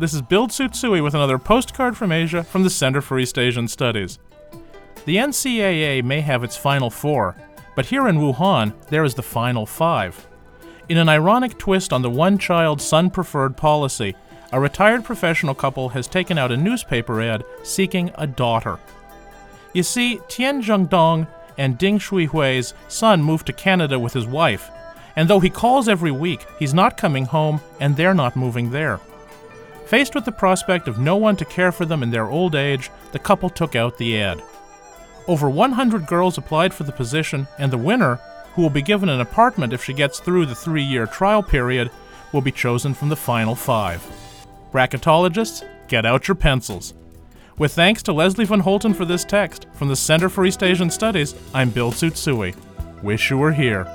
This is Bill Tsutsui with another postcard from Asia from the Center for East Asian Studies. The NCAA may have its Final Four, but here in Wuhan, there is the Final Five. In an ironic twist on the one child, son preferred policy, a retired professional couple has taken out a newspaper ad seeking a daughter. You see, Tian Zhengdong and Ding Shuihui's son moved to Canada with his wife, and though he calls every week, he's not coming home and they're not moving there. Faced with the prospect of no one to care for them in their old age, the couple took out the ad. Over 100 girls applied for the position, and the winner, who will be given an apartment if she gets through the three year trial period, will be chosen from the final five. Bracketologists, get out your pencils. With thanks to Leslie Van Holten for this text, from the Center for East Asian Studies, I'm Bill Tsutsui. Wish you were here.